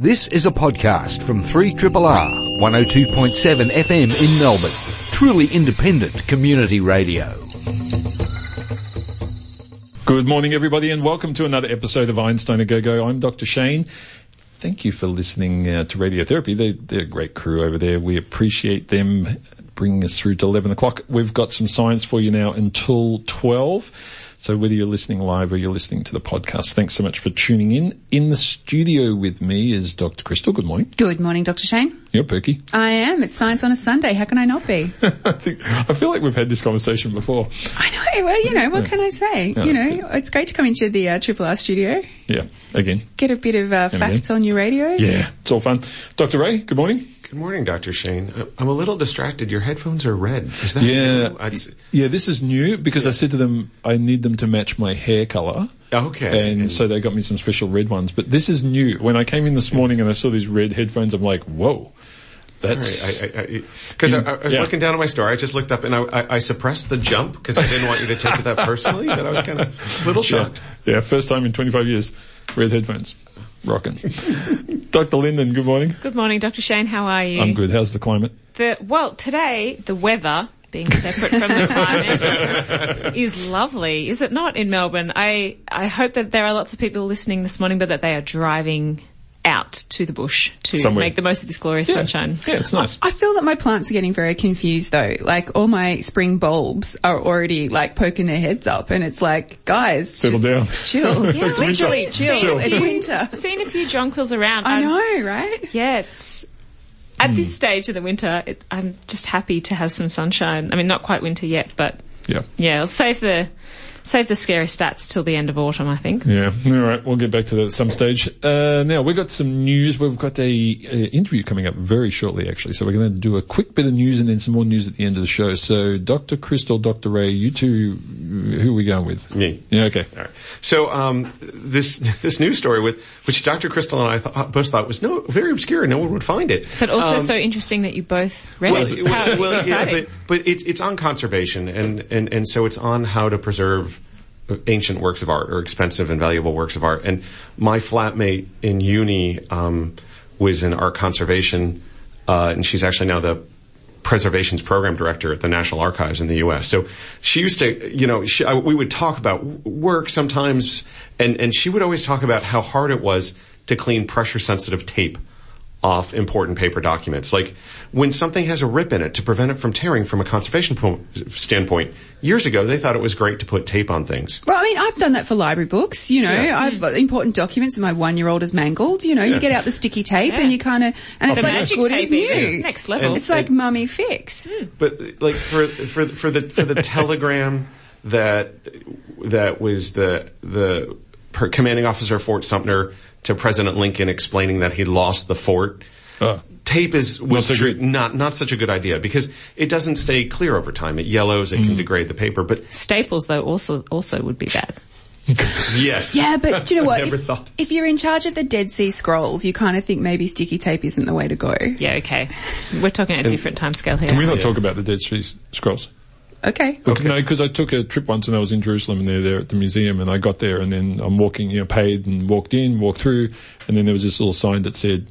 This is a podcast from 3RRR 102.7 FM in Melbourne. Truly independent community radio. Good morning, everybody, and welcome to another episode of Einstein a Go Go. I'm Dr. Shane. Thank you for listening uh, to Radiotherapy. They, they're a great crew over there. We appreciate them bringing us through to 11 o'clock. We've got some science for you now until 12. So whether you're listening live or you're listening to the podcast, thanks so much for tuning in. In the studio with me is Dr. Krystal. Good morning. Good morning, Dr. Shane. You're perky. I am. It's science on a Sunday. How can I not be? I think, I feel like we've had this conversation before. I know. Well, you know, what Yeah. can I say? Yeah, you know, it's great to come into the uh, Triple R studio, Yeah, again. get a bit of uh, again. facts on your radio. Yeah, it's all fun. Dr. Ray, good morning. Good morning, Dr. Shane. Uh, I'm a little distracted. Your headphones are red. Is that Yeah, new? Yeah. This is new because I said to them I need them to match my hair color. Okay. And, so they got me some special red ones. But this is new. When I came in this morning and I saw these red headphones, I'm like, whoa, that's Because I, I, I was Yeah. looking down at my store, I just looked up and I, I, I suppressed the jump because I didn't want you to take it that personally, but I was kind of a little yeah, shocked. yeah. First time in 25 years, red headphones, rocking. Dr. Linden, good morning. Good morning, Dr. Shane. How are you? I'm good. How's the climate? The, well, today, the weather, being separate from the climate, is lovely, is it not, in Melbourne? I, I hope that there are lots of people listening this morning, but that they are driving out to the bush to Somewhere. make the most of this glorious Yeah. sunshine. Yeah, it's nice. I feel that my plants are getting very confused though. Like all my spring bulbs are already like poking their heads up and it's like, guys, Settle just down. Chill. Yeah. It's Literally winter. chill. Chill. It's winter. Seen a few jonquils around. I I'm- know, right? Yeah, it's, at Hmm. this stage of the winter, it, I'm just happy to have some sunshine. I mean, not quite winter yet, but Yeah. yeah, I'll save the, save the scary stats till the end of autumn, I think. Yeah. All right. We'll get back to that at some stage. Uh, now we've got some news. We've got a, a interview coming up very shortly, actually. So we're going to do a quick bit of news and then some more news at the end of the show. So Dr. Krystal, Dr. Ray, you two, who are we going with? Me. Yeah. Okay. All right. So um, this this news story with which Dr. Krystal and I th- both thought was no very obscure. No one would find it. But also Um, so interesting that you both read well, it. well, well, yeah, but, but it's it's on conservation and, and, and so it's on how to preserve ancient works of art or expensive and valuable works of art. And my flatmate in uni um, was in art conservation, uh, and she's actually now the preservations program director at the National Archives in the U.S. So she used to, you know, she, I, we would talk about work sometimes, and, and she would always talk about how hard it was to clean pressure sensitive tape off important paper documents. Like when something has a rip in it to prevent it from tearing from a conservation po- standpoint, years ago they thought it was great to put tape on things. Well, I mean, I've done that for library books. You know, Yeah. I've got important documents and my one-year-old is mangled. You know, you get out the sticky tape and you kind of, and oh, it's The like magic good tape as is new. next level. And- It's like mummy fix. Hmm. But like for for for the for the telegram that that was the the per commanding officer of Fort Sumter to President Lincoln explaining that he lost the fort. Uh, Tape is was so true, not not such a good idea because it doesn't stay clear over time. It yellows. It Mm. can degrade the paper. But Staples though also also would be bad. yes, Yeah, but do you know what? Never if, thought. if you're in charge of the Dead Sea Scrolls, you kind of think maybe sticky tape isn't the way to go. Yeah, okay. We're talking at a different time scale here. can we not talk about the Dead Sea Scrolls? Okay. Look, No, because I took a trip once and I was in Jerusalem and they're there at the museum and I got there and then I'm walking, you know, paid and walked in, walked through and then there was this little sign that said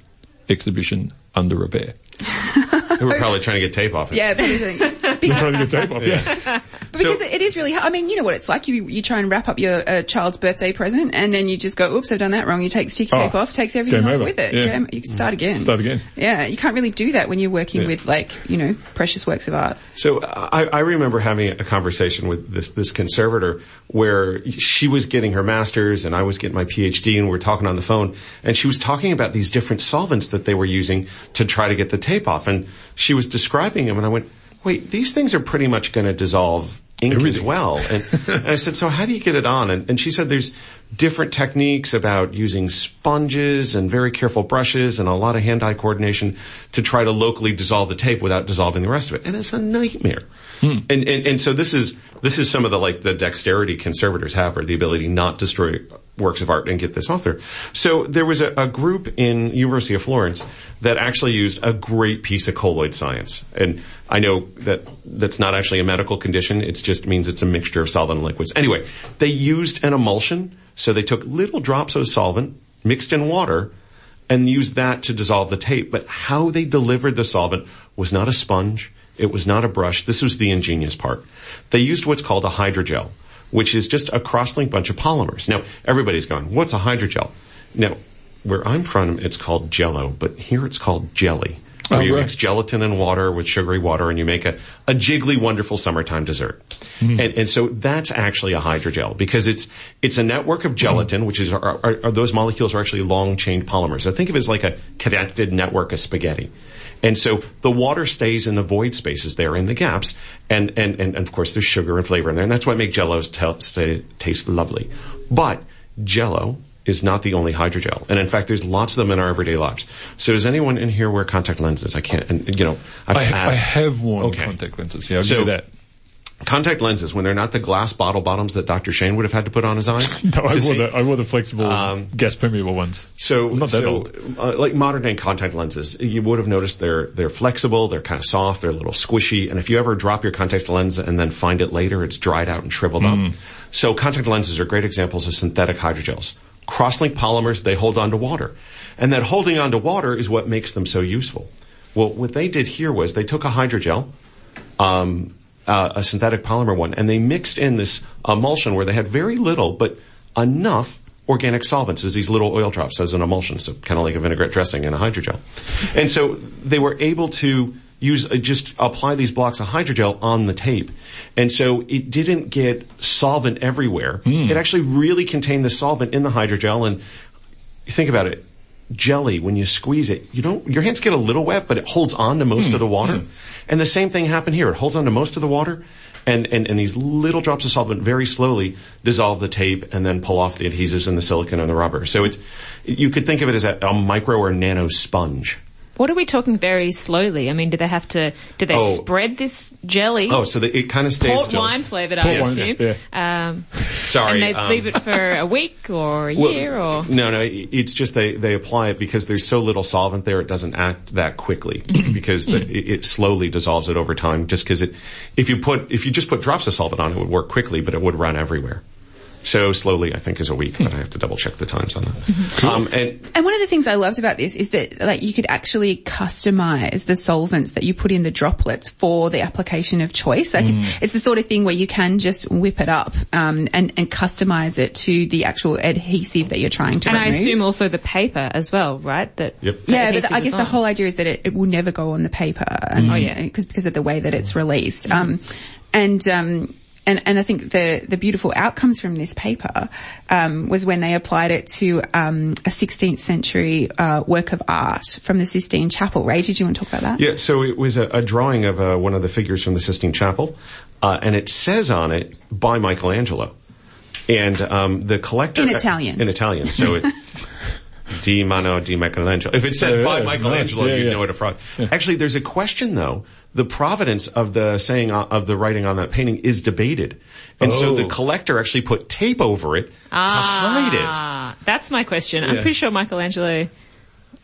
exhibition under repair. they were probably trying to get tape off it. Yeah, but, I'm trying to get tape off, yeah. because it is really hard. I mean, you know what it's like. You you try and wrap up your uh, child's birthday present, and then you just go, "Oops, I've done that wrong." You take sticky Oh, tape off, takes everything off over. with it. Yeah. Game- you can start again. Start again. Yeah, you can't really do that when you're working Yeah. with like you know precious works of art. So I, I remember having a conversation with this, this conservator where she was getting her master's and I was getting my PhD and we were talking on the phone and she was talking about these different solvents that they were using to try to get the tape off and she was describing them and I went, wait, these things are pretty much going to dissolve ink as well. And, and I said, so how do you get it on? And, and she said there's different techniques about using sponges and very careful brushes and a lot of hand-eye coordination to try to locally dissolve the tape without dissolving the rest of it. And it's a nightmare. Hmm. And, and, and so this is, this is some of the like the dexterity conservators have or the ability not to destroy works of art and get this author. So there was a, a group in University of Florence that actually used a great piece of colloid science. And I know that that's not actually a medical condition. It just means it's a mixture of solvent and liquids. Anyway, they used an emulsion. So they took little drops of solvent mixed in water and used that to dissolve the tape. But how they delivered the solvent was not a sponge. It was not a brush. This was the ingenious part. They used what's called a hydrogel, which is just a cross-linked bunch of polymers. Now, everybody's going, what's a hydrogel? Now, where I'm from, it's called jello, but here it's called jelly. Where Oh, you right. mix gelatin and water with sugary water and you make a, a jiggly, wonderful summertime dessert. Hmm. And, and so that's actually a hydrogel because it's, it's a network of gelatin, which is, are, are, are those molecules are actually long chain polymers. So think of it as like a connected network of spaghetti. And so the water stays in the void spaces there in the gaps. And, and, and, of course there's sugar and flavor in there. And that's what makes jellos t- taste lovely. But jello is not the only hydrogel. And in fact, there's lots of them in our everyday lives. So does anyone in here wear contact lenses? I can't, and you know, I've I, I have worn Okay. contact lenses. Yeah, I'll So- that. Contact lenses when they're not the glass bottle bottoms that Dr. Shane would have had to put on his eyes. No, I wore the I wore the flexible Um, gas permeable ones. So, I'm not that so, old. Uh, like modern day contact lenses, you would have noticed they're they're flexible, they're kind of soft, they're a little squishy, and if you ever drop your contact lens and then find it later, it's dried out and shriveled Hmm. up. So contact lenses are great examples of synthetic hydrogels. Cross-linked polymers, they hold onto water. And that holding onto water is what makes them so useful. Well, what they did here was they took a hydrogel, um, uh, a synthetic polymer one, and they mixed in this emulsion where they had very little, but enough organic solvents as these little oil drops as an emulsion, so kind of like a vinaigrette dressing in a hydrogel. And so they were able to use, uh, just apply these blocks of hydrogel on the tape. And so it didn't get solvent everywhere. It actually really contained the solvent in the hydrogel and you think about it, jelly, when you squeeze it, you don't, your hands get a little wet, but it holds on to most of the hmm. water. Hmm. And the same thing happened here. It holds on to most of the water and, and, and these little drops of solvent very slowly dissolve the tape and then pull off the adhesives and the silicone and the rubber. So it's, you could think of it as a, a micro or nano sponge. What are we talking very slowly? I mean, do they have to, do they Oh. spread this jelly? Oh, so that it kind of stays. Port jelly. wine flavored, I wine, assume. yeah, Um, Sorry. and they um, leave it for a week or a Well, year or. no, no. It's just they they apply it because there's so little solvent there. It doesn't act that quickly because the, it, it slowly dissolves it over time. Just because it, if you put if you just put drops of solvent on it would work quickly, but it would run everywhere. So slowly, I think, is a week, but I have to double check the times on that. Um, and And one of the things I loved about this is that like you could actually customize the solvents that you put in the droplets for the application of choice. Like Mm. it's, it's the sort of thing where you can just whip it up um, and and customize it to the actual adhesive that you're trying to And I assume also the paper as well, right? That Yep. the yeah, but adhesive I guess the whole idea is that it, it will never go on the paper. And, Oh, yeah. Because because of the way that it's released. Um, and um, and and I think the the beautiful outcomes from this paper um, was when they applied it to um, a 16th century uh, work of art from the Sistine Chapel. Ray, did you want to talk about that? Yeah, so it was a, a drawing of uh, one of the figures from the Sistine Chapel, uh, and it says on it by Michelangelo, and um, the collector In Italian. In Italian, so it. Di mano di Michelangelo. If it said Yeah, by yeah, Michelangelo, nice. Yeah, you'd yeah. know it a fraud. Actually, there's a question though. The providence of the saying uh, of the writing on that painting is debated, and so Oh. the collector actually put tape over it to hide it. Ah, that's my question. I'm pretty sure Michelangelo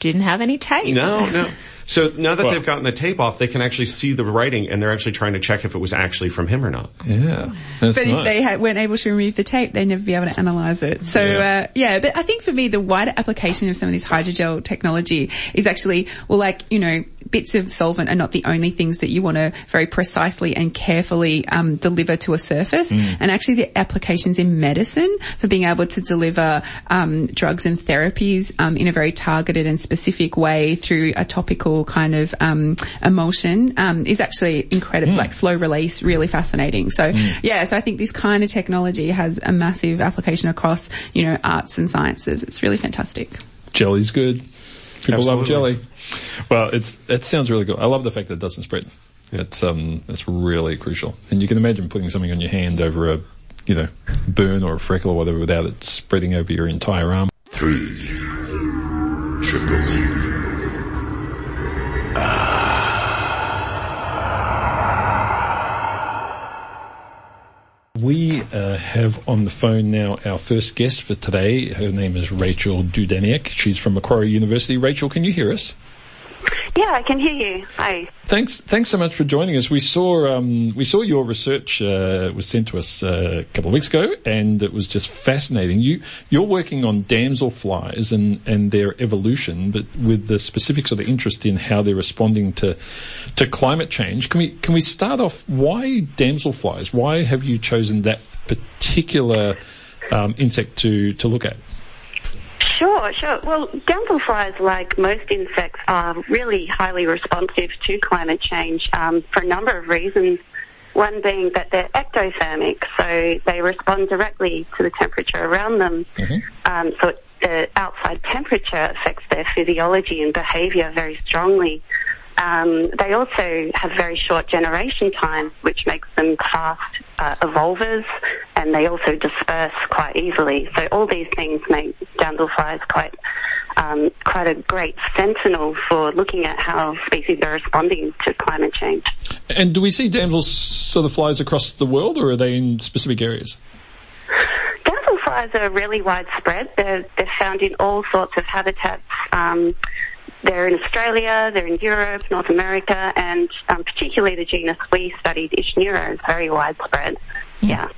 didn't have any tape. No, no. So now that Well- they've gotten the tape off, they can actually see the writing, and they're actually trying to check if it was actually from him or not. Yeah, that's But nice. if they had, weren't able to remove the tape, they'd never be able to analyze it. So, Yeah. uh, yeah, but I think for me, the wider application of some of this hydrogel technology is actually, well, like, you know, bits of solvent are not the only things that you want to very precisely and carefully um, deliver to a surface. And actually the applications in medicine for being able to deliver um, drugs and therapies um, in a very targeted and specific way through a topical kind of um, emulsion um, is actually incredible, like slow release, really fascinating. So yeah, so I think this kind of technology has a massive application across, you know, arts and sciences. It's really fantastic. Jelly's good. People love jelly. Well, it's it sounds really good. I love the fact that it doesn't spread. It's um it's really crucial. And you can imagine putting something on your hand over a you know burn or a freckle or whatever without it spreading over your entire arm. Three. Triple. We uh, have on the phone now our first guest for today. Her name is Rachael Dudaniec. She's from Macquarie University. Rachael, can you hear us? Yeah, I can hear you. Hi. Thanks, thanks so much for joining us. We saw um, we saw your research uh, was sent to us uh, a couple of weeks ago, and it was just fascinating. You you're working on damselflies and and their evolution, but with the specifics of the interest in how they're responding to to climate change. Can we can we start off? Why damselflies? Why have you chosen that particular um, insect to to look at? Sure, sure. Well, damselflies, like most insects, are really highly responsive to climate change um, for a number of reasons. One being that they're ectothermic, so they respond directly to the temperature around them. Um, so the outside temperature affects their physiology and behavior very strongly. Um, they also have very short generation time, which makes them fast uh, evolvers, and they also disperse quite easily. So all these things make damselflies quite um, quite a great sentinel for looking at how species are responding to climate change. And do we see damsels sort of flies across the world, or are they in specific areas? Damselflies are really widespread. They're, they're found in all sorts of habitats. Um, they're in Australia, they're in Europe, North America, and um, particularly the genus we studied, Ischnura, is very widespread. Yeah.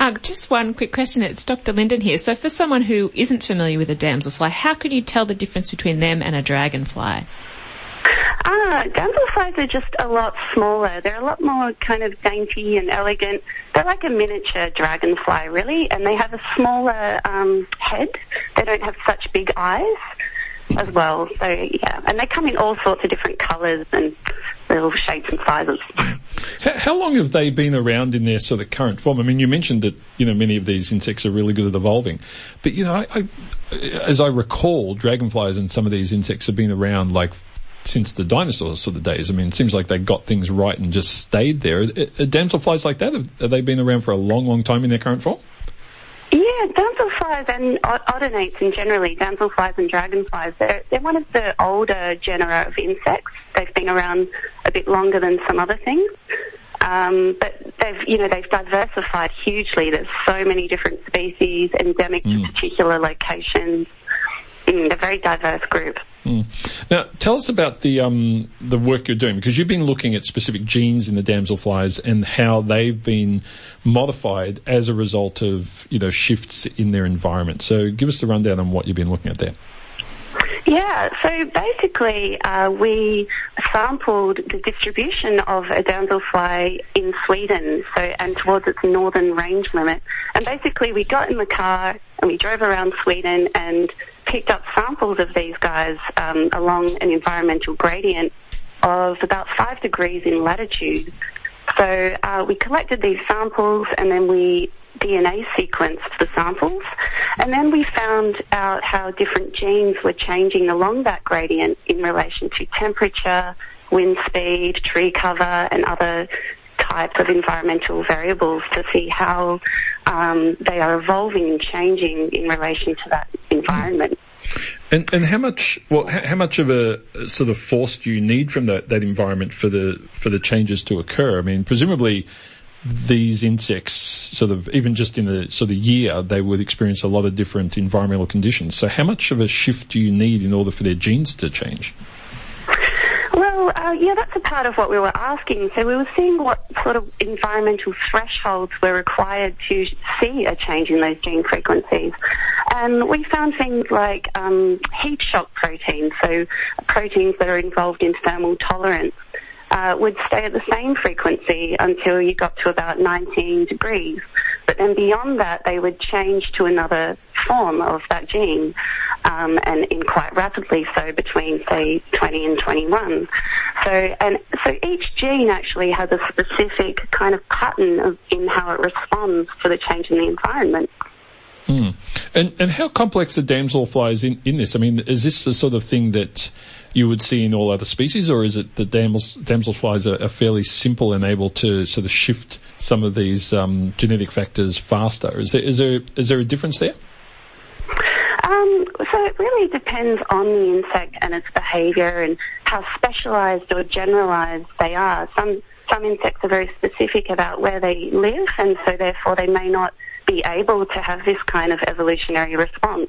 Um, just one quick question. It's Dr. Linden here. So for someone who isn't familiar with a damselfly, how can you tell the difference between them and a dragonfly? Ah, damselflies are just a lot smaller. They're a lot more kind of dainty and elegant. They're like a miniature dragonfly, really, and they have a smaller um, head. They don't have such big eyes as well. So yeah, and they come in all sorts of different colours and little shapes and sizes. How, long have they been around in their sort of current form? I mean, you mentioned that you know many of these insects are really good at evolving, but you know, I, I, as I recall, dragonflies and some of these insects have been around like since the dinosaurs sort of days. I mean, it seems like they got things right and just stayed there. Are damselflies like that? Have, have they been around for a long, long time in their current form? Yeah, damselflies and odonates in generally, damselflies and dragonflies, they're, they're one of the older genera of insects. They've been around a bit longer than some other things. Um, but they've, you know, they've diversified hugely. There's so many different species endemic to particular locations. Mm, a very diverse group. Now, tell us about the um, the work you're doing because you've been looking at specific genes in the damselflies and how they've been modified as a result of you know shifts in their environment. So, give us the rundown on what you've been looking at there. Yeah, so basically, uh, we sampled the distribution of a damselfly in Sweden, so and towards its northern range limit. And basically, we got in the car and we drove around Sweden and picked up samples of these guys um, along an environmental gradient of about five degrees in latitude. So uh, we collected these samples and then we DNA sequenced the samples. And then we found out how different genes were changing along that gradient in relation to temperature, wind speed, tree cover, and other types of environmental variables to see how um, they are evolving and changing in relation to that environment. And and how much well how, much of a sort of force do you need from that, that environment for the for the changes to occur? I mean, presumably these insects sort of even just in the sort of year they would experience a lot of different environmental conditions. So how much of a shift do you need in order for their genes to change? Uh, yeah, that's a part of what we were asking. So we were seeing what sort of environmental thresholds were required to see a change in those gene frequencies. And we found things like um, heat shock proteins, so proteins that are involved in thermal tolerance. Uh, would stay at the same frequency until you got to about 19 degrees. But then beyond that, they would change to another form of that gene, um, and in quite rapidly so between say 20 and 21. So and so each gene actually has a specific kind of pattern of, in how it responds to the change in the environment. Mm. And and how complex are damselflies in, in this? I mean, is this the sort of thing that you would see in all other species, or is it that damselflies are, are fairly simple and able to sort of shift some of these um, genetic factors faster? Is there is there is there a difference there? Um, so it really depends on the insect and its behaviour and how specialised or generalised they are. Some some insects are very specific about where they live, and so therefore they may not be able to have this kind of evolutionary response.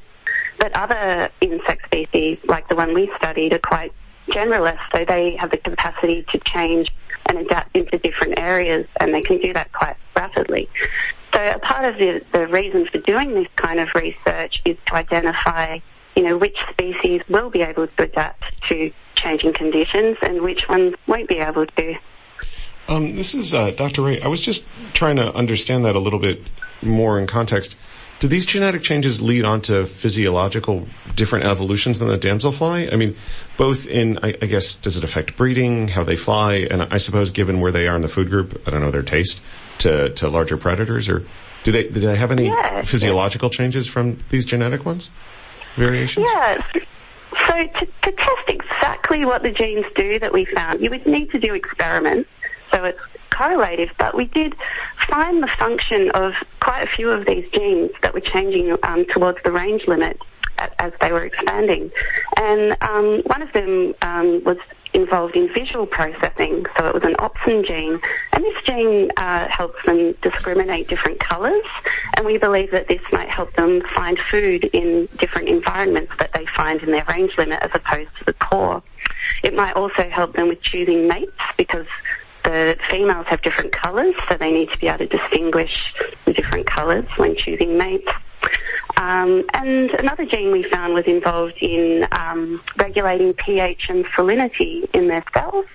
But other insect species, like the one we studied, are quite generalists, so they have the capacity to change and adapt into different areas, and they can do that quite rapidly. So a part of the, the reason for doing this kind of research is to identify, you know, which species will be able to adapt to changing conditions and which ones won't be able to. Um, this is uh, Dr. Ray. I was just trying to understand that a little bit more in context. Do these genetic changes lead on to physiological different evolutions than the damselfly? I mean, both in, I, I, guess, does it affect breeding, how they fly, and I suppose given where they are in the food group, I don't know, their taste to, to larger predators, or do they, do they have any physiological changes from these genetic ones? Variations? Yes. So to, to test exactly what the genes do that we found, you would need to do experiments. So it's correlative, but we did find the function of quite a few of these genes that were changing um, towards the range limit as they were expanding. And um, one of them um, was involved in visual processing, so it was an opsin gene, and this gene uh, helps them discriminate different colours, and we believe that this might help them find food in different environments that they find in their range limit as opposed to the core. It might also help them with choosing mates because the females have different colours, so they need to be able to distinguish the different colours when choosing mates. Um, and another gene we found was involved in um, regulating pH and salinity in their cells,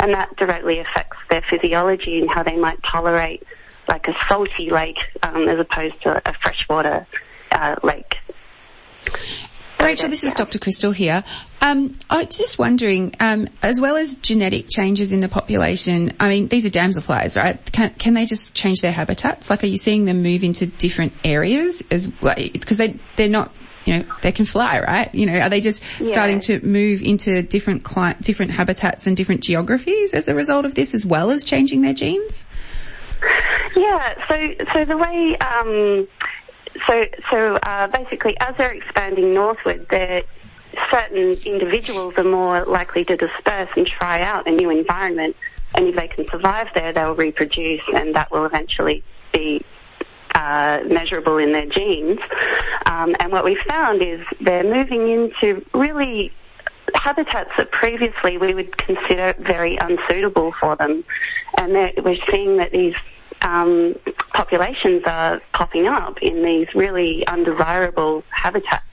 and that directly affects their physiology and how they might tolerate like a salty lake um, as opposed to a freshwater uh, lake. Rachael, this is Dr. Krystal here. Um, I was just wondering, um, as well as genetic changes in the population, I mean, these are damselflies, right? Can, can they just change their habitats? Like, are you seeing them move into different areas as because they they're not you know, they can fly, right? You know, are they just yeah. starting to move into different cli- different habitats and different geographies as a result of this, as well as changing their genes? Yeah. So, so the way um, so, so uh, basically, as they're expanding northward, certain individuals are more likely to disperse and try out a new environment. And if they can survive there, they'll reproduce, and that will eventually be uh, measurable in their genes. Um, and what we found is they're moving into really habitats that previously we would consider very unsuitable for them. And we're seeing that these um, populations are popping up in these really undesirable habitats.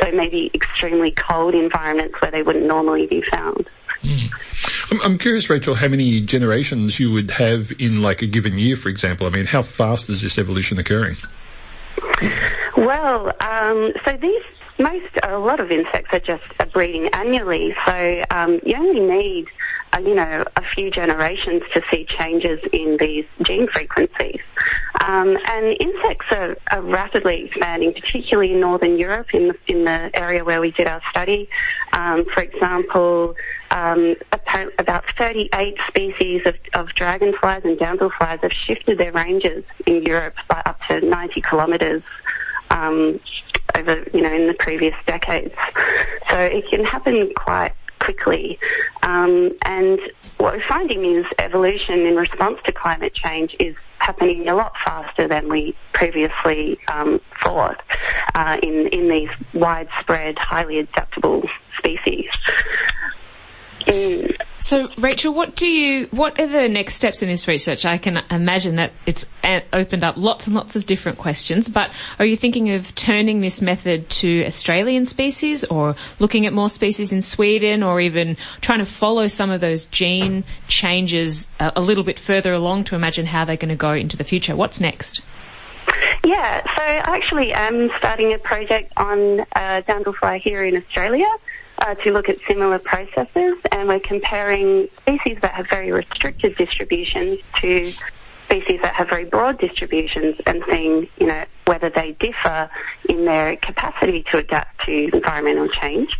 So maybe extremely cold environments where they wouldn't normally be found. Mm. I'm curious, Rachael, how many generations you would have in like a given year, for example. I mean, how fast is this evolution occurring? Well, um, so these most a lot of insects are just breeding annually, so um, you only need you know, a few generations to see changes in these gene frequencies. Um, and insects are, are, rapidly expanding, particularly in northern Europe, in the, in the area where we did our study. Um, for example, um, about 38 species of, of dragonflies and damselflies have shifted their ranges in Europe by up to 90 kilometres. Um, over, you know, in the previous decades. So it can happen quite quickly. Um, and what we're finding is evolution in response to climate change is happening a lot faster than we previously um, thought uh, in in these widespread, highly adaptable species. Mm. So, Rachael, what do you? What are the next steps in this research? I can imagine that it's opened up lots and lots of different questions. But are you thinking of turning this method to Australian species, or looking at more species in Sweden, or even trying to follow some of those gene changes a, a little bit further along to imagine how they're going to go into the future? What's next? Yeah, so I actually am starting a project on uh, damselfly here in Australia uh, to look at similar processes, and we're comparing species that have very restricted distributions to species that have very broad distributions and seeing, you know, whether they differ in their capacity to adapt to environmental change.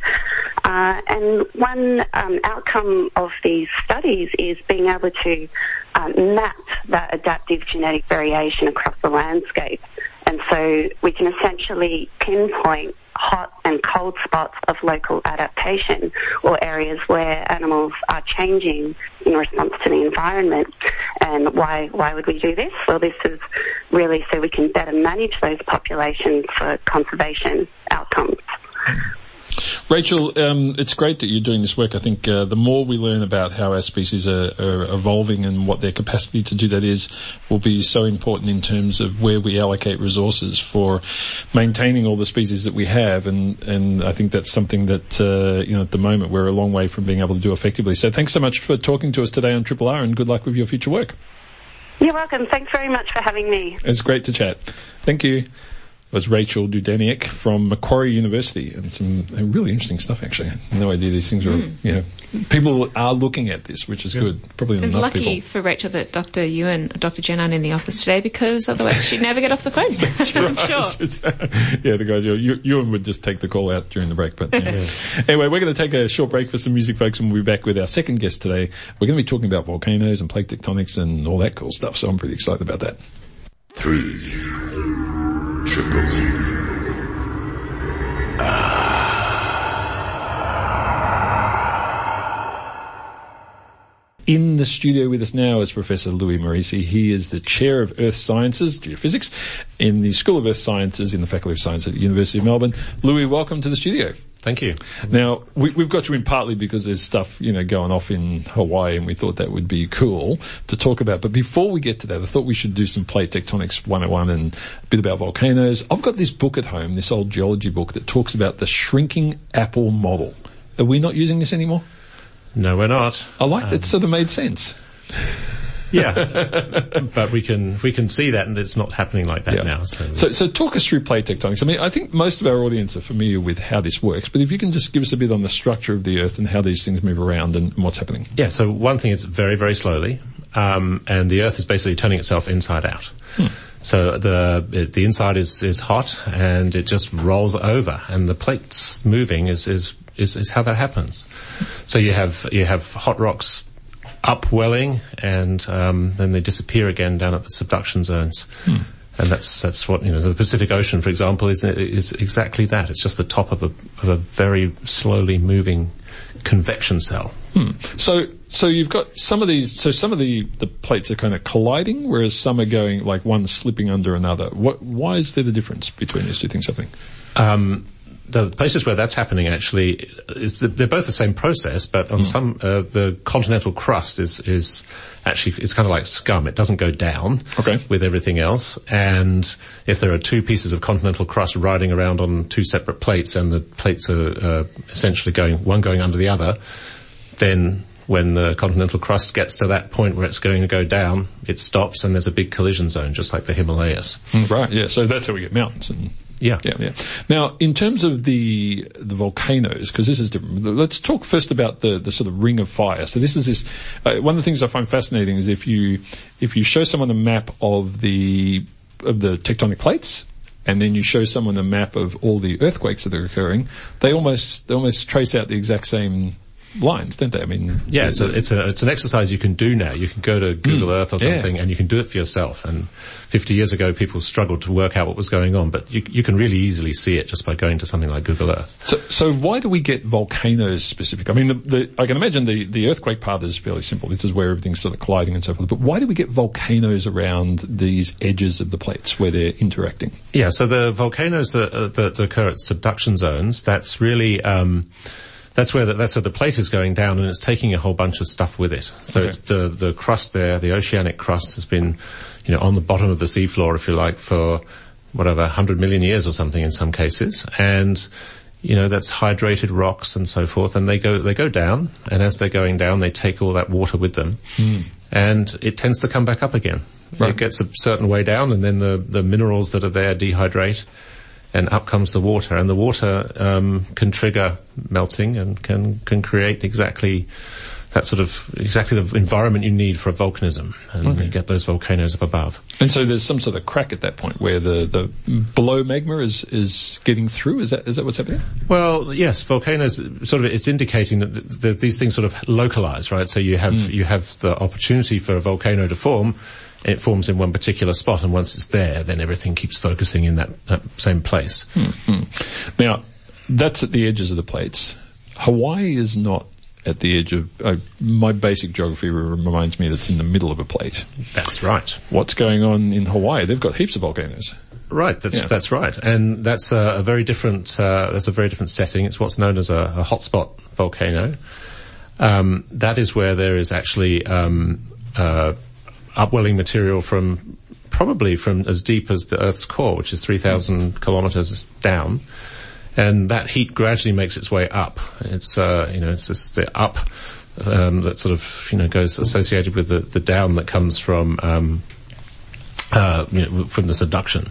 Uh, and one um, outcome of these studies is being able to um, map that adaptive genetic variation across the landscape. And so we can essentially pinpoint hot and cold spots of local adaptation or areas where animals are changing in response to the environment. And why, why would we do this? Well, this is really so we can better manage those populations for conservation outcomes. Rachael, um, it's great that you're doing this work. I think uh, the more we learn about how our species are, are, evolving and what their capacity to do that is, will be so important in terms of where we allocate resources for maintaining all the species that we have. And and I think that's something that uh, you know at the moment we're a long way from being able to do effectively. So thanks so much for talking to us today on Triple R, and good luck with your future work. You're welcome. Thanks very much for having me. It's great to chat. Thank you was Rachael Dudaniec from Macquarie University, and some really interesting stuff. Actually, no idea these things are. Mm. You know, people are looking at this, which is yeah. good. Probably it's enough lucky people. for Rachael that Dr. Ewan, Dr. Jen aren't in the office today, because otherwise she'd never get off the phone. That's right. sure. Just, uh, yeah, the guys, you, Ewan would just take the call out during the break. But yeah. anyway, we're going to take a short break for some music, folks, and we'll be back with our second guest today. We're going to be talking about volcanoes and plate tectonics and all that cool stuff. So I'm pretty excited about that. Three. In the studio with us now is Professor Louis Moresi. He is the Chair of Earth Sciences, Geophysics, in the School of Earth Sciences in the Faculty of Science at the University of Melbourne. Louis, welcome to the studio. Thank you. Now, we, have got you in partly because there's stuff, you know, going off in Hawaii and we thought that would be cool to talk about. But before we get to that, I thought we should do some plate tectonics 101 and a bit about volcanoes. I've got this book at home, this old geology book that talks about the shrinking apple model. Are we not using this anymore? No, we're not. I liked um, it; sort of made sense. yeah, but we can we can see that, and it's not happening like that yeah. now. So. so, so talk us through plate tectonics. I mean, I think most of our audience are familiar with how this works, but if you can just give us a bit on the structure of the Earth and how these things move around and, and what's happening. Yeah. So one thing is very very slowly, um, and the Earth is basically turning itself inside out. Hmm. So the it, the inside is is hot, and it just rolls over, and the plates moving is is is, is how that happens. So you have you have hot rocks upwelling, and um, then they disappear again down at the subduction zones. Hmm. And that's that's what you know. The Pacific Ocean, for example, is is exactly that. It's just the top of a of a very slowly moving convection cell. Hmm. So so you've got some of these. So some of the the plates are kind of colliding, whereas some are going like one slipping under another. What? Why is there the difference between these two things happening? Um, the places where that's happening actually, they're both the same process, but on mm. some, uh, the continental crust is, is actually, it's kind of like scum. It doesn't go down okay. with everything else. And if there are two pieces of continental crust riding around on two separate plates and the plates are uh, essentially going, one going under the other, then when the continental crust gets to that point where it's going to go down, it stops and there's a big collision zone, just like the Himalayas. Mm, right, yeah. So that's how we get mountains and yeah, yeah, yeah. Now, in terms of the the volcanoes, because this is different. Let's talk first about the the sort of ring of fire. So this is this. Uh, one of the things I find fascinating is if you if you show someone a map of the of the tectonic plates, and then you show someone a map of all the earthquakes that are occurring, they almost they almost trace out the exact same lines, don't they? I mean, yeah, it's a, it's a, it's an exercise you can do now. You can go to Google mm, Earth or something yeah. and you can do it for yourself. And 50 years ago, people struggled to work out what was going on, but you, you can really easily see it just by going to something like Google Earth. So, so why do we get volcanoes specific? I mean, the, the, I can imagine the, the earthquake path is fairly simple. This is where everything's sort of colliding and so forth. But why do we get volcanoes around these edges of the plates where they're interacting? Yeah, so the volcanoes that, that occur at subduction zones, that's really, um, that's where the, that's where the plate is going down and it's taking a whole bunch of stuff with it. So okay. it's the, the crust there, the oceanic crust has been, you know, on the bottom of the seafloor, if you like, for whatever, 100 million years or something in some cases. And, you know, that's hydrated rocks and so forth. And they go, they go down. And as they're going down, they take all that water with them. Mm. And it tends to come back up again. Right. It gets a certain way down and then the, the minerals that are there dehydrate and up comes the water, and the water um, can trigger melting and can can create exactly that sort of exactly the environment you need for a volcanism, and okay. you get those volcanoes up above. And so there's some sort of crack at that point where the, the below magma is is getting through. Is that is that what's happening? Well, yes, volcanoes sort of it's indicating that the, the, these things sort of localize, right? So you have mm. you have the opportunity for a volcano to form it forms in one particular spot, and once it's there, then everything keeps focusing in that, that same place. Mm-hmm. Now, that's at the edges of the plates. Hawaii is not at the edge of uh, my basic geography reminds me that it's in the middle of a plate. That's right. What's going on in Hawaii? They've got heaps of volcanoes. Right, that's Yeah. that's right, and that's a, a very different uh, that's a very different setting. It's what's known as a, a hotspot volcano. Um, that is where there is actually um, uh, upwelling material from probably from as deep as the Earth's core, which is three thousand kilometers down, and that heat gradually makes its way up. It's uh, you know it's this the up um, that sort of you know goes associated with the, the down that comes from um, uh, you know, from the subduction.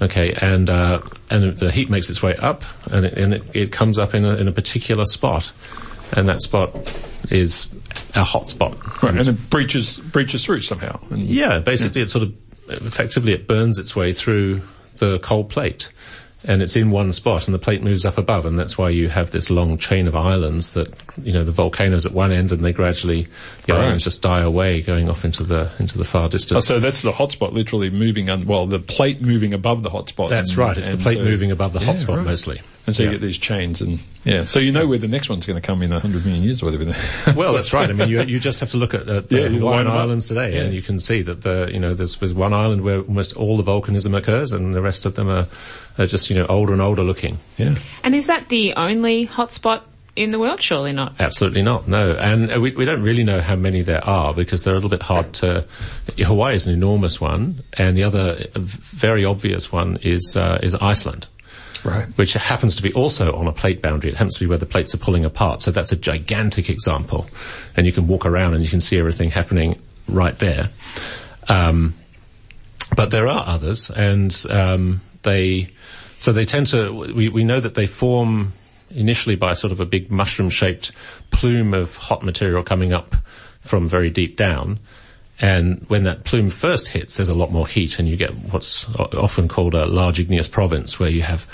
Okay, and uh, and the heat makes its way up, and it, and it, it comes up in a, in a particular spot, and that spot is a hot spot. Right, and it breaches breaches through somehow. And Yeah, basically it sort of, effectively it burns its way through the cold plate. And it's in one spot and the plate moves up above and that's why you have this long chain of islands that, you know, the volcanoes at one end and they gradually, the Right. islands just die away going off into the, into the far Oh, distance. so that's the hotspot literally moving, un- well, the plate moving above the hotspot. That's and- right, it's the plate so- moving above the Yeah, hotspot right. mostly. And so Yeah. you get these chains and, yeah, so you know where the next one's going to come in a hundred million years or whatever. Well, that's right. I mean, you, you just have to look at, at the Yeah, Hawaiian line 'em up. Islands today, Yeah. and you can see that the you know there's, there's one island where almost all the volcanism occurs, and the rest of them are, are just you know older and older looking. yeah. And is that the only hotspot in the world? Surely not. Absolutely not. No, and uh, we we don't really know how many there are because they're a little bit hard to. Hawaii is an enormous one, and the other very obvious one is uh, is Iceland. Right. which happens to be also on a plate boundary. It happens to be where the plates are pulling apart. So that's a gigantic example. And you can walk around and you can see everything happening right there. Um, but there are others and, um, they, so they tend to, we, we know that they form initially by sort of a big mushroom shaped plume of hot material coming up from very deep down. And when that plume first hits, there's a lot more heat and you get what's often called a large igneous province where you have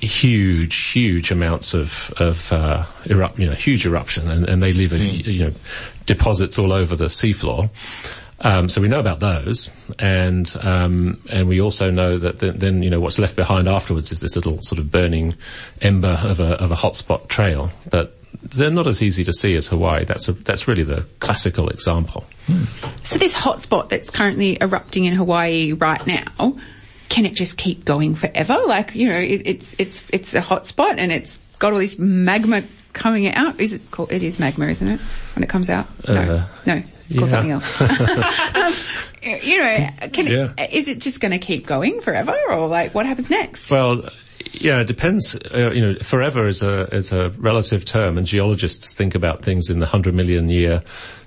huge, huge amounts of, of, uh, erupt, you know, huge eruption and, and they leave, a, you know, deposits all over the seafloor. Um, so we know about those, and um, and we also know that then, then you know what's left behind afterwards is this little sort of burning ember of a of a hotspot trail. But they're not as easy to see as Hawaii. That's a, that's really the classical example. So this hotspot that's currently erupting in Hawaii right now, can it just keep going forever? Like, you know, it, it's, it's, it's a hotspot and it's got all this magma coming out. Is it called, it is magma, isn't it? When it comes out? No. Uh, no. It's called yeah. something else. um, you know, can Yeah. is it just going to keep going forever or like what happens next? Well, yeah, it depends. Uh, you know, forever is a is a relative term, and geologists think about things in the hundred million year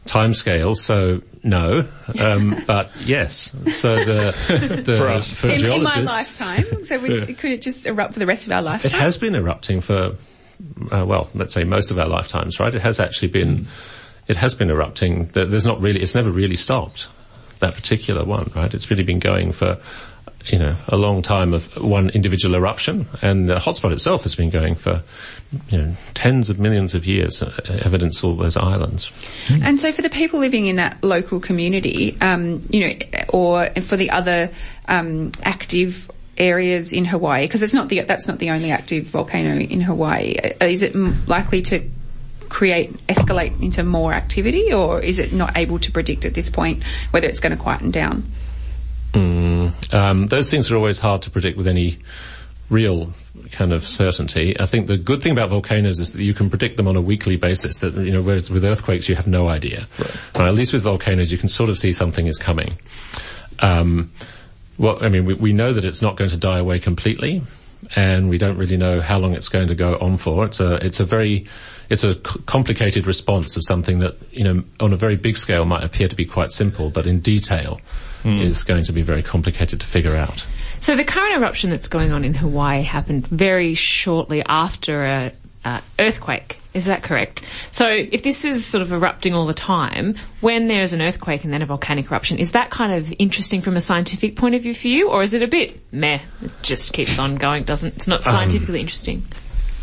timescale. So no, um, but yes. So the, the For us. for in, in my lifetime. So we, could it just erupt for the rest of our lifetime? it has been erupting for uh, well, let's say most of our lifetimes, right? It has actually been it has been erupting. There's not really it's never really stopped that particular one, right? It's really been going for you know, a long time of one individual eruption, and the hotspot itself has been going for, you know, tens of millions of years. Evidence all those islands. And so for the people living in that local community, um, you know, or for the other um, active areas in Hawaii, because it's not the that's not the only active volcano in Hawaii. uh, Is it likely to create escalate into more activity, or is it not able to predict at this point whether it's going to quieten down? Um, those things are always hard to predict with any real kind of certainty. I think the good thing about volcanoes is that you can predict them on a weekly basis. That you know, whereas with earthquakes you have no idea. Right. at least with volcanoes you can sort of see something is coming. Um, well, I mean, we, we know that it's not going to die away completely, and we don't really know how long it's going to go on for. It's a it's a very it's a c- complicated response of something that you know on a very big scale might appear to be quite simple, but in detail Hmm. is going to be very complicated to figure out. So the current eruption that's going on in Hawaii happened very shortly after a, a earthquake. Is that correct? So if this is sort of erupting all the time, when there is an earthquake and then a volcanic eruption, is that kind of interesting from a scientific point of view for you, or is it a bit meh? It just keeps on going. Doesn't it's not um, scientifically interesting?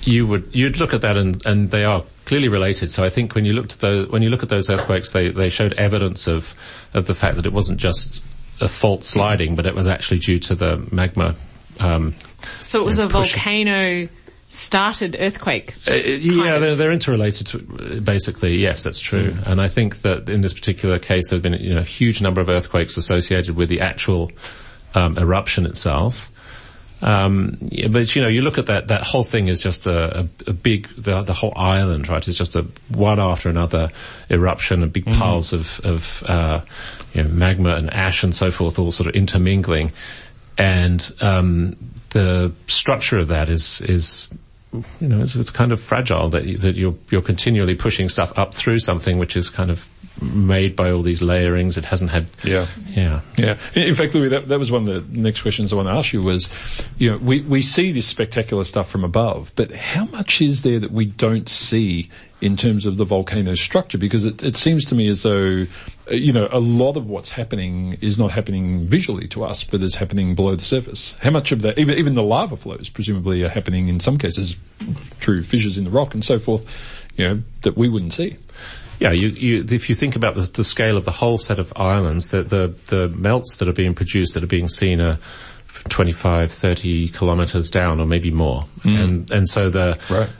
you would you'd look at that and, and they are clearly related. So I think when you looked at those when you look at those earthquakes, they, they showed evidence of of the fact that it wasn't just a fault sliding, but it was actually due to the magma. Um, So it was a pushing- volcano started earthquake. uh, yeah, they're, they're interrelated. To, basically, yes, that's true. And I think that in this particular case, there have been you know, a huge number of earthquakes associated with the actual um, eruption itself. Um, yeah, but you know, you look at that, that whole thing is just a, a, a big, the, the whole island, right, is just a one after another eruption and big piles of, of, uh, you know, magma and ash and so forth all sort of intermingling. And, um, the structure of that is, is, you know, it's, it's kind of fragile that, you, that you're, you're continually pushing stuff up through something which is kind of made by all these layerings. It hasn't had, Yeah. yeah. Yeah. In fact, Louis, that, that was one of the next questions I want to ask you was, you know, we, we see this spectacular stuff from above, but how much is there that we don't see in terms of the volcano structure? Because it, it seems to me as though, uh, you know, a lot of what's happening is not happening visually to us, but is happening below the surface. How much of that, even, even the lava flows presumably are happening in some cases through fissures in the rock and so forth, you know, that we wouldn't see. Yeah, you, you, if you think about the, the scale of the whole set of islands, the, the, the melts that are being produced that are being seen are 25, 30 kilometers down or maybe more. Mm. And, and so the, Right.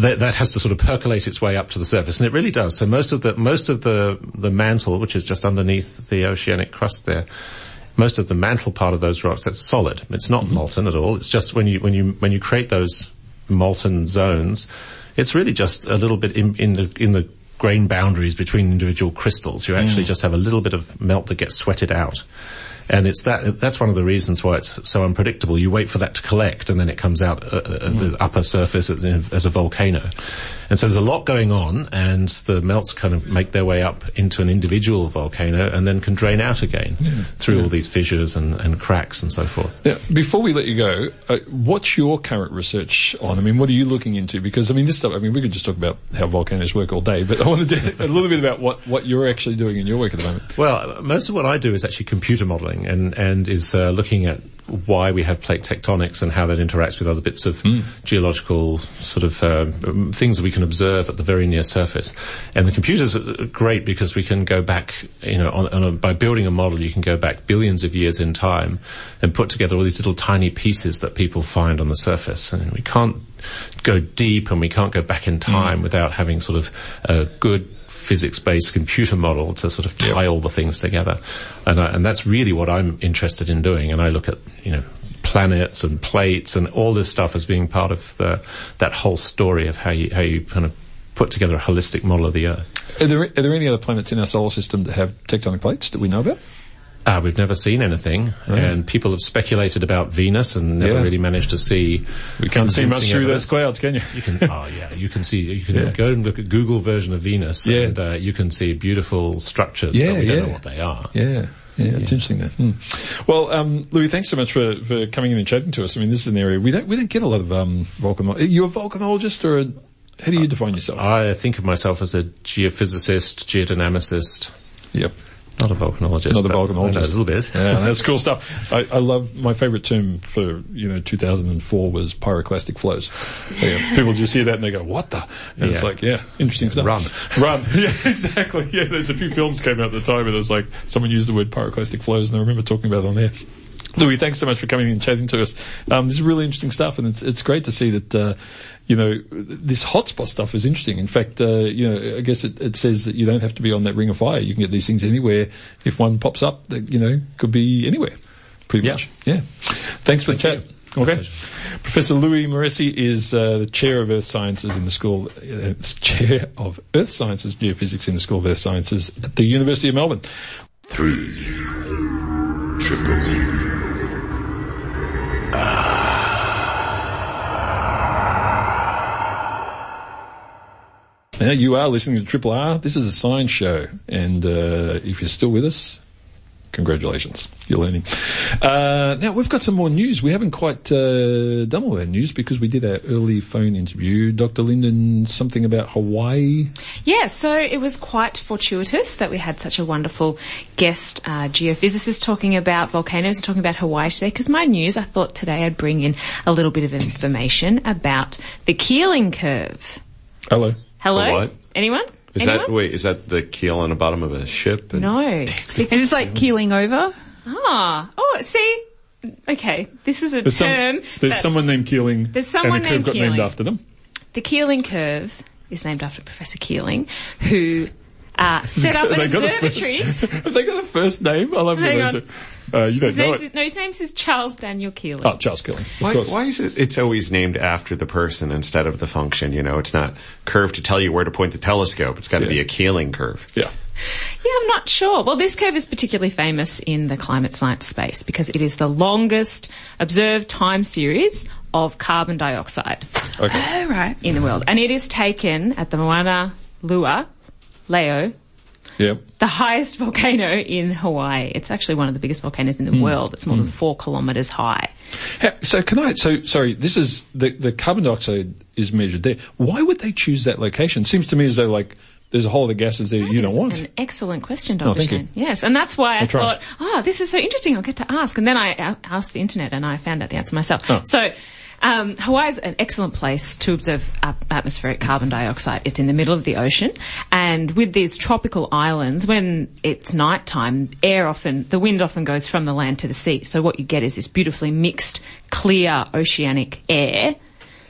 that, that has to sort of percolate its way up to the surface, and it really does. So most of the most of the the mantle, which is just underneath the oceanic crust there, most of the mantle part of those rocks that's solid. It's not mm-hmm. molten at all. It's just when you when you when you create those molten zones, it's really just a little bit in, in the in the grain boundaries between individual crystals. You actually mm. just have a little bit of melt that gets sweated out. And it's that, that's one of the reasons why it's so unpredictable. You wait for that to collect and then it comes out uh, uh, at the upper surface as, as a volcano. And so there's a lot going on and the melts kind of make their way up into an individual volcano and then can drain out again through all these fissures and, and cracks and so forth. Now, before we let you go, uh, what's your current research on? I mean, what are you looking into? Because I mean, this stuff. I mean, we could just talk about how volcanoes work all day, but I want to do a little bit about what what you're actually doing in your work at the moment. Well, most of what I do is actually computer modeling and, and is uh, looking at why we have plate tectonics and how that interacts with other bits of geological sort of uh, um, things that we can observe at the very near surface. And the computers are great because we can go back, you know, on, on a, by building a model, you can go back billions of years in time and put together all these little tiny pieces that people find on the surface. And we can't go deep and we can't go back in time without having sort of a good physics-based computer model to sort of tie all the things together. And, I, and that's really what I'm interested in doing. And I look at, you know, planets and plates and all this stuff as being part of the, that whole story of how you, how you kind of put together a holistic model of the Earth. Are there are there any other planets in our solar system that have tectonic plates that we know about? Uh, we've never seen anything, and people have speculated about Venus and never Yeah. really managed to see. We can't see much through evidence. those clouds, can you? You can, oh yeah, you can see, you can Yeah. go and look at Google version of Venus Yeah, and uh, you can see beautiful structures, Yeah, but we don't know what they are. Yeah. Yeah, it's interesting that. Hmm. Well, um, Louis, thanks so much for, for coming in and chatting to us. I mean, this is an area we don't we don't get a lot of um, volcano. Are you a volcanologist or a, how do you define yourself? I think of myself as a geophysicist, geodynamicist, yep. Not a volcanologist. Not a volcanologist. A little bit. Yeah, that's cool stuff. I, I love my favourite term for you know 2004 was pyroclastic flows. Yeah, people just hear that and they go, "What the?" And it's like, yeah, interesting stuff. Run. run. Yeah, exactly. Yeah, there's a few films came out at the time, and it was like someone used the word pyroclastic flows, and I remember talking about it on there. Louis, thanks so much for coming and chatting to us. Um, this is really interesting stuff, and it's it's great to see that uh, you know this hotspot stuff is interesting. In fact, uh, you know, I guess it, it says that you don't have to be on that ring of fire. You can get these things anywhere. If one pops up, that you know could be anywhere, pretty Yeah. much. Yeah. Thanks for the chat. Okay. Professor Louis Moresi is uh, the chair of Earth Sciences in the School, uh, chair of Earth Sciences Geophysics in the School of Earth Sciences at the University of Melbourne. Three. Triple. You are listening to Triple R. This is a science show, and uh, if you're still with us, congratulations, you're learning. Uh, now we've got some more news. We haven't quite uh, done all our news because we did our early phone interview. Dr. Linden, something about Hawaii. Yeah, so it was quite fortuitous that we had such a wonderful guest uh, geophysicist talking about volcanoes and talking about Hawaii today. Because my news, I thought today I'd bring in a little bit of information about the Keeling curve. Hello. Hello, The what? anyone? Is anyone? that wait? Is that the keel on the bottom of a ship? And No. Is this like keeling over? Ah, oh, see, okay, this is a There's, some- term. there's someone named Keeling. There's someone and the curve named got named Keeling. after them. The Keeling curve is named after Professor Keeling, who uh, set up an Have they got a first- observatory. Have they got a first name? I love Hang that. on. Uh, you don't His know name's, it. no, his name is Charles Daniel Keeling. Oh, Charles Killing. Of Why, why is it it's always named after the person instead of the function? You know, it's not curved to tell you where to point the telescope. It's got to Yeah. be a Keeling curve. Yeah. Yeah, I'm not sure. Well, this curve is particularly famous in the climate science space because it is the longest observed time series of carbon dioxide Okay. Oh, right. in the world. And it is taken at the Mauna Loa, Leo, Yeah. the highest volcano in Hawaii. It's actually one of the biggest volcanoes in the hmm. world. It's more than hmm. four kilometres high. So can I? So sorry. This is the the carbon dioxide is measured there. Why would they choose that location? Seems to me as though like there's a whole other gases there you don't want. An excellent question, Oh, Dr. thank you. Shane. Yes, and that's why I I'll try. thought, oh, this is so interesting. I'll get to ask. And then I asked the internet and I found out the answer myself. Oh. So, um, Hawaii is an excellent place to observe atmospheric carbon dioxide. It's in the middle of the ocean, and with these tropical islands, when it's nighttime, air often, the wind often goes from the land to the sea. So what you get is this beautifully mixed, clear oceanic air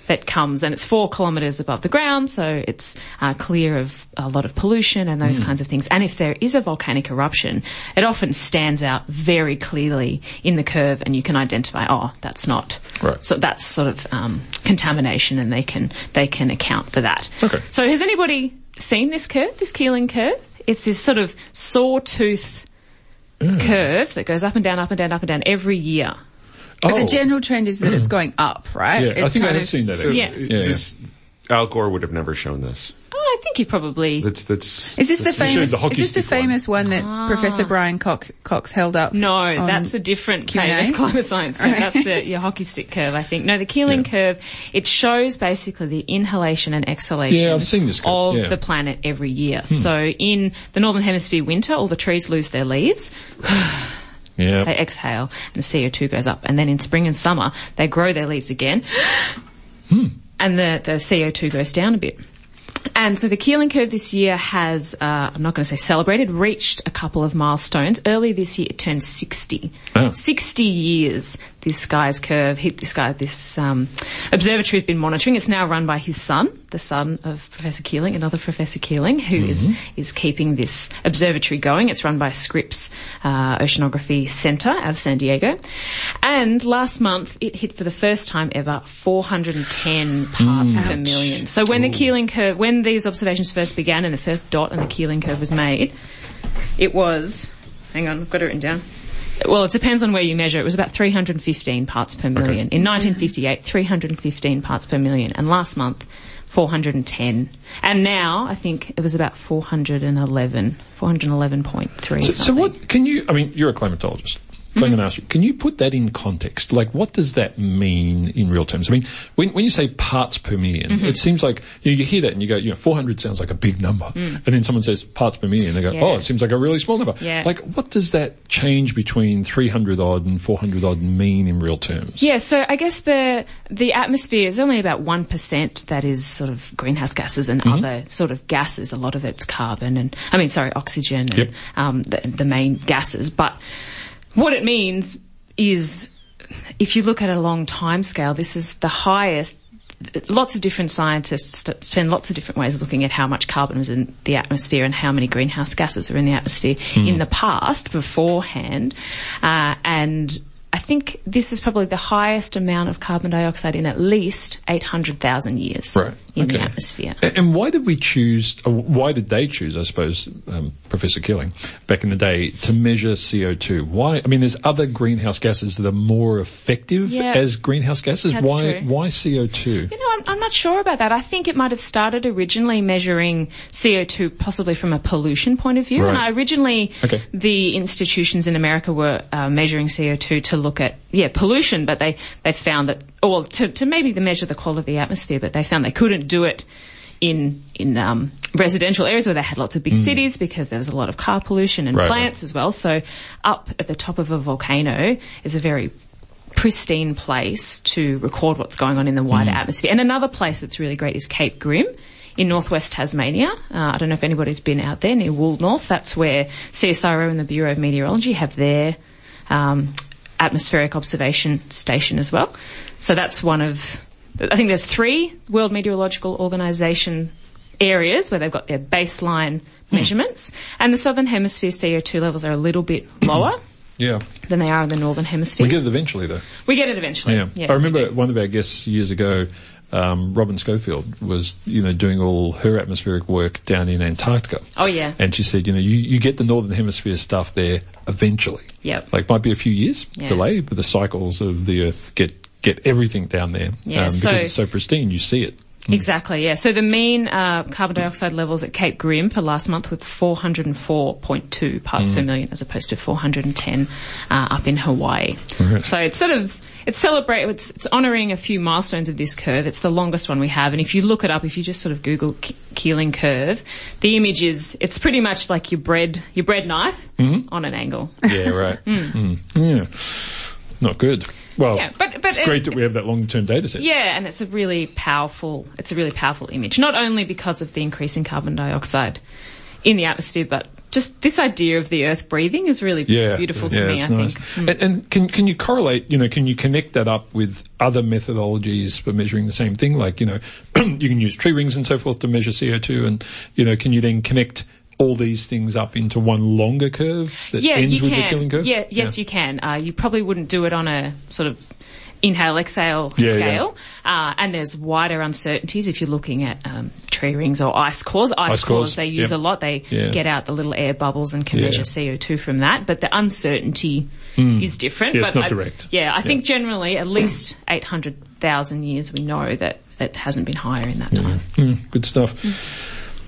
that comes and it's four kilometres above the ground, so it's uh, clear of a lot of pollution and those kinds of things. And if there is a volcanic eruption, it often stands out very clearly in the curve, and you can identify, oh, that's not. Right. So that's sort of um, contamination, and they can they can account for that. Okay. So has anybody seen this curve, this Keeling curve? It's this sort of sawtooth curve that goes up and down, up and down, up and down every year. But Oh. the general trend is that it's going up, right? Yeah, I It's think I kind have of- seen that. So. Yeah. yeah, yeah. this, Al Gore would have never shown this. Oh, I think he probably. That's that's. Is this the that's- showed famous? the is this the stick one. famous one, that Professor Brian Cox, Cox held up? No, that's a different Q&A? famous climate science curve. Right. That's the your hockey stick curve, I think. No, the Keeling Yeah. curve, it shows basically the inhalation and exhalation Yeah, I've seen this curve, of yeah. Hmm. the planet every year. So in the northern hemisphere winter, all the trees lose their leaves. yeah. They exhale and the CO2 goes up. And then in spring and summer, they grow their leaves again. Hmm. And the, the CO2 goes down a bit. And so the Keeling curve this year has, uh, I'm not going to say celebrated, reached a couple of milestones. Early this year, it turned 60. Oh. 60 years this guy's curve hit this guy, this um, observatory has been monitoring. It's now run by his son, the son of Professor Keeling, another Professor Keeling, who is is keeping this observatory going. It's run by Scripps uh, Oceanography Center out of San Diego. And last month, it hit for the first time ever 410 parts per million. So when the Keeling curve, when these observations first began and the first dot on the Keeling curve was made, it was, hang on, I've got it written down. Well, it depends on where you measure. It was about 315 parts per million. In 1958, 315 parts per million. And last month, 410. And now, I think it was about 411, 411.3 So, so what can you? I mean, you're a climatologist. So I'm going to ask you, can you put that in context? Like, what does that mean in real terms? I mean, when, when you say parts per 1000000 Mm-hmm. it seems like, you, know, you hear that and you go, you know, 400 sounds like a big number. And then someone says parts per million, they go, Mm. Yeah. oh, it seems like a really small number. Yeah. Like, what does that change between 300 odd and 400 odd mean in real terms? Yeah, so I guess the the atmosphere is only about one percent that is sort of greenhouse gases and Mm-hmm. other sort of gases. A lot of it's carbon and I mean, sorry, oxygen and Yep. um, the, the main gases. But what it means is, if you look at a long time scale, this is the highest. Lots of different scientists spend lots of different ways looking at how much carbon was in the atmosphere and how many greenhouse gases are in the atmosphere in the past, beforehand, uh, and I think this is probably the highest amount of carbon dioxide in at least 800,000 years Right. in the okay. atmosphere. A- And why did we choose, why did they choose, I suppose, um, Professor Keeling, back in the day, to measure CO2? Why, I mean, there's other greenhouse gases that are more effective Yeah. as greenhouse gases. That's why, true. why CO2? You know, I'm, I'm not sure about that. I think it might have started originally measuring CO2 possibly from a pollution point of view. And Right. I originally, Okay. the institutions in America were uh, measuring CO2 to look at, yeah, pollution, but they, they found that, or to, to maybe the measure the quality of the atmosphere, but they found they couldn't do it in, in, um, residential areas where they had lots of big cities because there was a lot of car pollution and Mm. Right, plants as well. So up at the top of a volcano is a very pristine place to record what's going on in the wider atmosphere. And another place that's really great is Cape Grim in northwest Tasmania. Uh, I don't know if anybody's been out there near Woolnorth. That's where CSIRO and the Bureau of Meteorology have their um, atmospheric observation station as well. So that's one of, I think there's three World Meteorological Organization areas where they've got their baseline Hmm. measurements, and the southern hemisphere CO2 levels are a little bit lower Yeah. than they are in the northern hemisphere. We get it eventually though. We get it eventually. Yeah. Yeah, I remember one of our guests years ago, um, Robyn Schofield was, you know, doing all her atmospheric work down in Antarctica. Oh yeah. And she said, you know, you, you get the northern hemisphere stuff there eventually. Yep. Like might be a few years Yeah. delay, but the cycles of the earth get, get everything down there. Yeah, um, so- because it's so pristine, you see it. Exactly, yeah. So the mean uh, carbon dioxide levels at Cape Grim for last month was 404.2 parts Mm. per million as opposed to 410 uh, up in Hawaii. Right. So it's sort of, it's celebrate, it's, it's honouring a few milestones of this curve. It's the longest one we have. And if you look it up, if you just sort of Google Keeling curve, the image is, it's pretty much like your bread, your bread knife Mm-hmm. on an angle. Yeah, right. Mm. Yeah. Not good. Well, Yeah, but- but it's it- great that we have that long-term data set. Yeah, and it's a really powerful, it's a really powerful image. Not only because of the increase in carbon dioxide in the atmosphere, but just this idea of the earth breathing is really Yeah, beautiful yeah, to me, I nice. think. Mm. And, and can can you correlate? You know, can you connect that up with other methodologies for measuring the same thing? Like you know, you can use tree rings and so forth to measure CO two, and you know, can you then connect all these things up into one longer curve that Yeah, ends with can. the Keeling curve? Yeah, yes, you can. Uh, you probably wouldn't do it on a sort of inhale exhale Yeah, yeah. scale. Uh, and there's wider uncertainties if you're looking at um, tree rings or ice cores. Ice, Ice cores, they use yep. a lot. They Yeah. get out the little air bubbles and can Yeah. measure CO2 from that. But the uncertainty is different. Yeah, it's not I- direct. Yeah, I think generally at least 800,000 years we know that it hasn't been higher in that time. Mm, good stuff.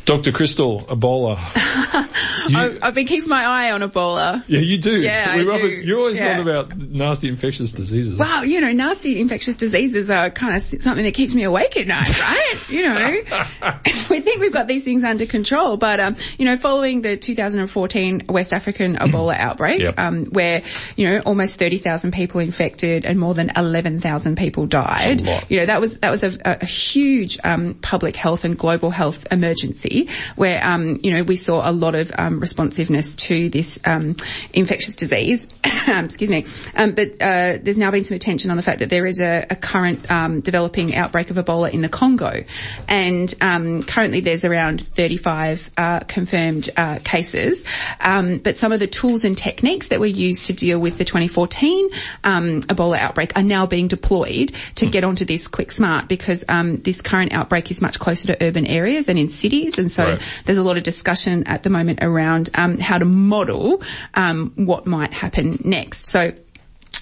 Dr. Krystal, Ebola. You- I've, been keeping my eye on Ebola. yeah, you do. Yeah, I do. it- you always Yeah. on about nasty infectious diseases. Well, you know, nasty infectious diseases are kind of something that keeps me awake at night, right? you know, we think we've got these things under control, but um, you know, following the 2014 West African Ebola outbreak, Yep. um, where you know almost 30,000 people infected and more than 11,000 people died, That's a lot. you know, that was that was a, a huge um, public health and global health emergency where um, you know we saw a lot of um, responsiveness to this um, infectious disease. Excuse me, um, but uh, there's now been some attention on the fact that there is a, a current um, developing outbreak of Ebola in the Congo, and um, currently there's around 35 uh, confirmed uh, cases. Um, but some of the tools and techniques that were used to deal with the 2014 um, Ebola outbreak are now being deployed to get onto this quick smart because um, this current outbreak is much closer to urban areas and in cities, and so Right. there's a lot of discussion at the moment around um, how to model um, what might happen next. So.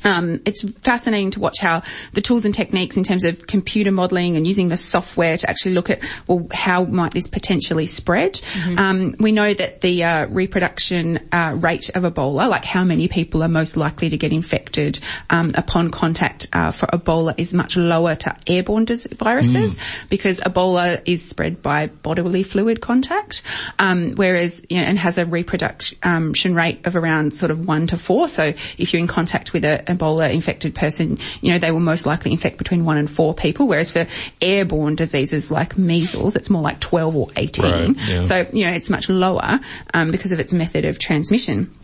Um, it's fascinating to watch how the tools and techniques in terms of computer modelling and using the software to actually look at well how might this potentially spread. Um, we know that the uh, reproduction uh, rate of Ebola, like how many people are most likely to get infected um, upon contact uh, for Ebola, is much lower to airborne viruses because Ebola is spread by bodily fluid contact, um, whereas you know, and has a reproduction um, rate of around sort of one to four. So if you're in contact with a Ebola infected person, you know they will most likely infect between one and four people. Whereas for airborne diseases like measles, it's more like twelve or eighteen. Right, yeah. So you know it's much lower um, because of its method of transmission.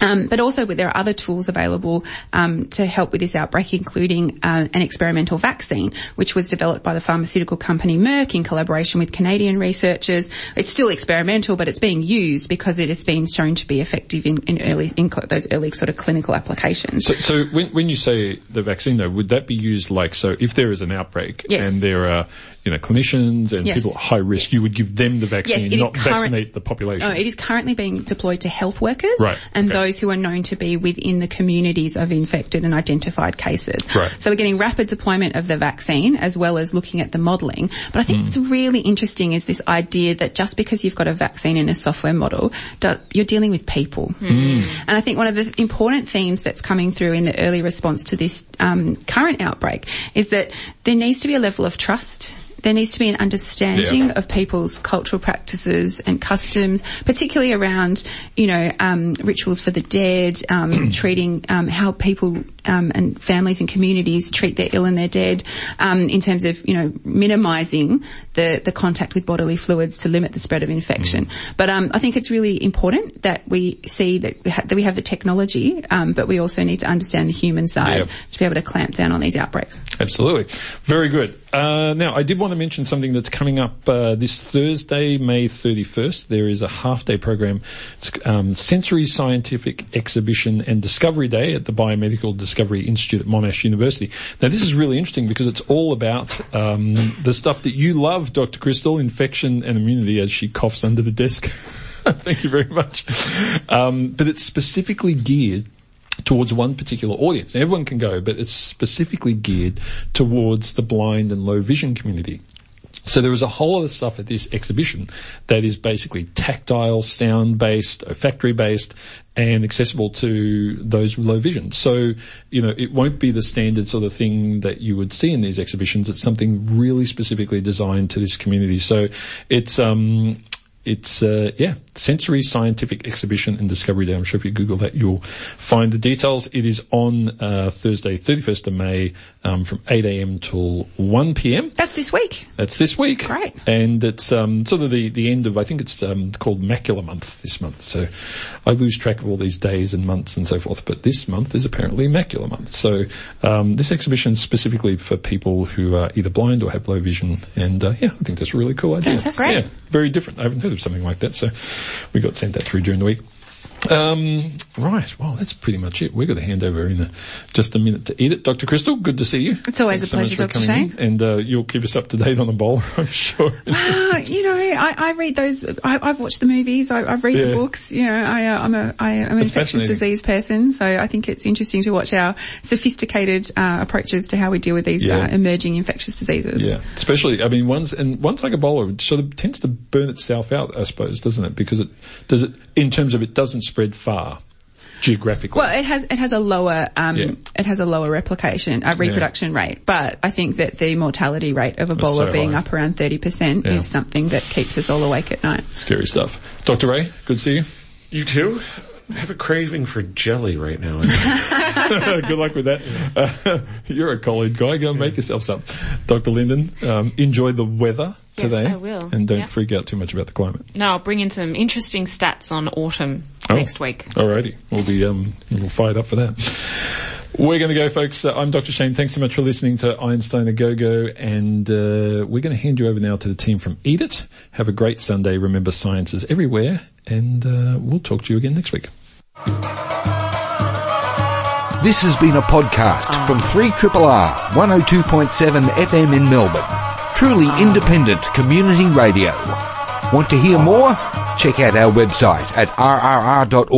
Um, but also there are other tools available um, to help with this outbreak, including uh, an experimental vaccine, which was developed by the pharmaceutical company Merck in collaboration with Canadian researchers. It's still experimental, but it's being used because it has been shown to be effective in, in early in cl- those early sort of clinical applications. So, so when, when you say the vaccine, though, would that be used like so? If there is an outbreak Yes. and there are you know clinicians and Yes. people at high risk, Yes. you would give them the vaccine, Yes, not current- vaccinate the population. Oh, it is currently being deployed to health workers Right, and okay. those who are known to be within the communities of infected and identified cases. Right. So we're getting rapid deployment of the vaccine as well as looking at the modelling. But I think Mm. what's really interesting is this idea that just because you've got a vaccine in a software model, do, you're dealing with people. Mm. And I think one of the important themes that's coming through in the early response to this um, current outbreak is that there needs to be a level of trust. There needs to be an understanding Yeah. of people's cultural practices and customs, particularly around, you know, um, rituals for the dead, um, treating um, how people um, and families and communities treat their ill and their dead um, in terms of you know minimising the the contact with bodily fluids to limit the spread of infection. Mm. But um, I think it's really important that we see that we, ha- that we have the technology, um, but we also need to understand the human side Yep. to be able to clamp down on these outbreaks. Absolutely. Very good. Uh, now, I did want to mention something that's coming up uh, this Thursday, May 31st. There is a half-day program, it's, um, Sensory Scientific Exhibition and Discovery Day at the Biomedical Discovery Institute at Monash University. Now, this is really interesting because it's all about um, the stuff that you love, Dr. Krystal, infection and immunity, as she coughs under the desk. Thank you very much. Um, but it's specifically geared towards one particular audience. Everyone can go, but it's specifically geared towards the blind and low vision community. So there is a whole other stuff at this exhibition that is basically tactile, sound-based, olfactory-based, and accessible to those with low vision. So, you know, it won't be the standard sort of thing that you would see in these exhibitions. It's something really specifically designed to this community. So it's, um, it's uh, yeah, sensory scientific exhibition and discovery day. I'm sure if you Google that, you'll find the details. It is on uh, Thursday, 31st of May, um, from 8 a.m. till 1 p.m. That's this week. That's this week. Great. And it's um, sort of the, the end of, I think it's um, called Macula Month this month. So I lose track of all these days and months and so forth. But this month is apparently Macula Month. So um, this exhibition is specifically for people who are either blind or have low vision. And uh, yeah, I think that's a really cool idea. Fantastic. Great. Yeah, very different. I haven't heard of something like that. So we got sent that through during the week. Um, right. Well, that's pretty much it. We've got to hand over in a, just a minute to eat it. Dr. Krystal, good to see you. It's always Thanks a pleasure, so Dr. Shane. in. And uh, you'll keep us up to date on Ebola, I'm sure. Ah, you know, I, I read those. I, I've watched the movies. I, I've read Yeah. the books. You know, I, uh, I'm a I, I'm an infectious disease person, so I think it's interesting to watch our sophisticated uh, approaches to how we deal with these Yeah. uh, emerging infectious diseases. Yeah, especially I mean, ones and ones like Ebola it sort of tends to burn itself out, I suppose, doesn't it? Because it does it in terms of it doesn't spread far geographically. Well, it has it has a lower um, Yeah. it has a lower replication uh, reproduction rate, but I think that the mortality rate of Ebola so being high. up around thirty percent is something that keeps us all awake at night. Scary stuff. Dr. Ray, good to see you. You too? I have a craving for jelly right now. good luck with that. Uh, you're a college guy. Go and make yourself some. Dr. Linden, um, enjoy the weather today. Yes. I will. And don't Yeah. freak out too much about the climate. No, I'll bring in some interesting stats on autumn Oh. next week. Alrighty. We'll be um, a little fired up for that. We're going to go, folks. Uh, I'm Dr. Shane. Thanks so much for listening to Einstein a Go Go. And uh, we're going to hand you over now to the team from Eat It. Have a great Sunday. Remember, science is everywhere. And uh, we'll talk to you again next week. This has been a podcast ah. from 3RRR 102.7 FM in Melbourne. Truly ah. independent community radio. Want to hear ah. more? Check out our website at rrr.org.au.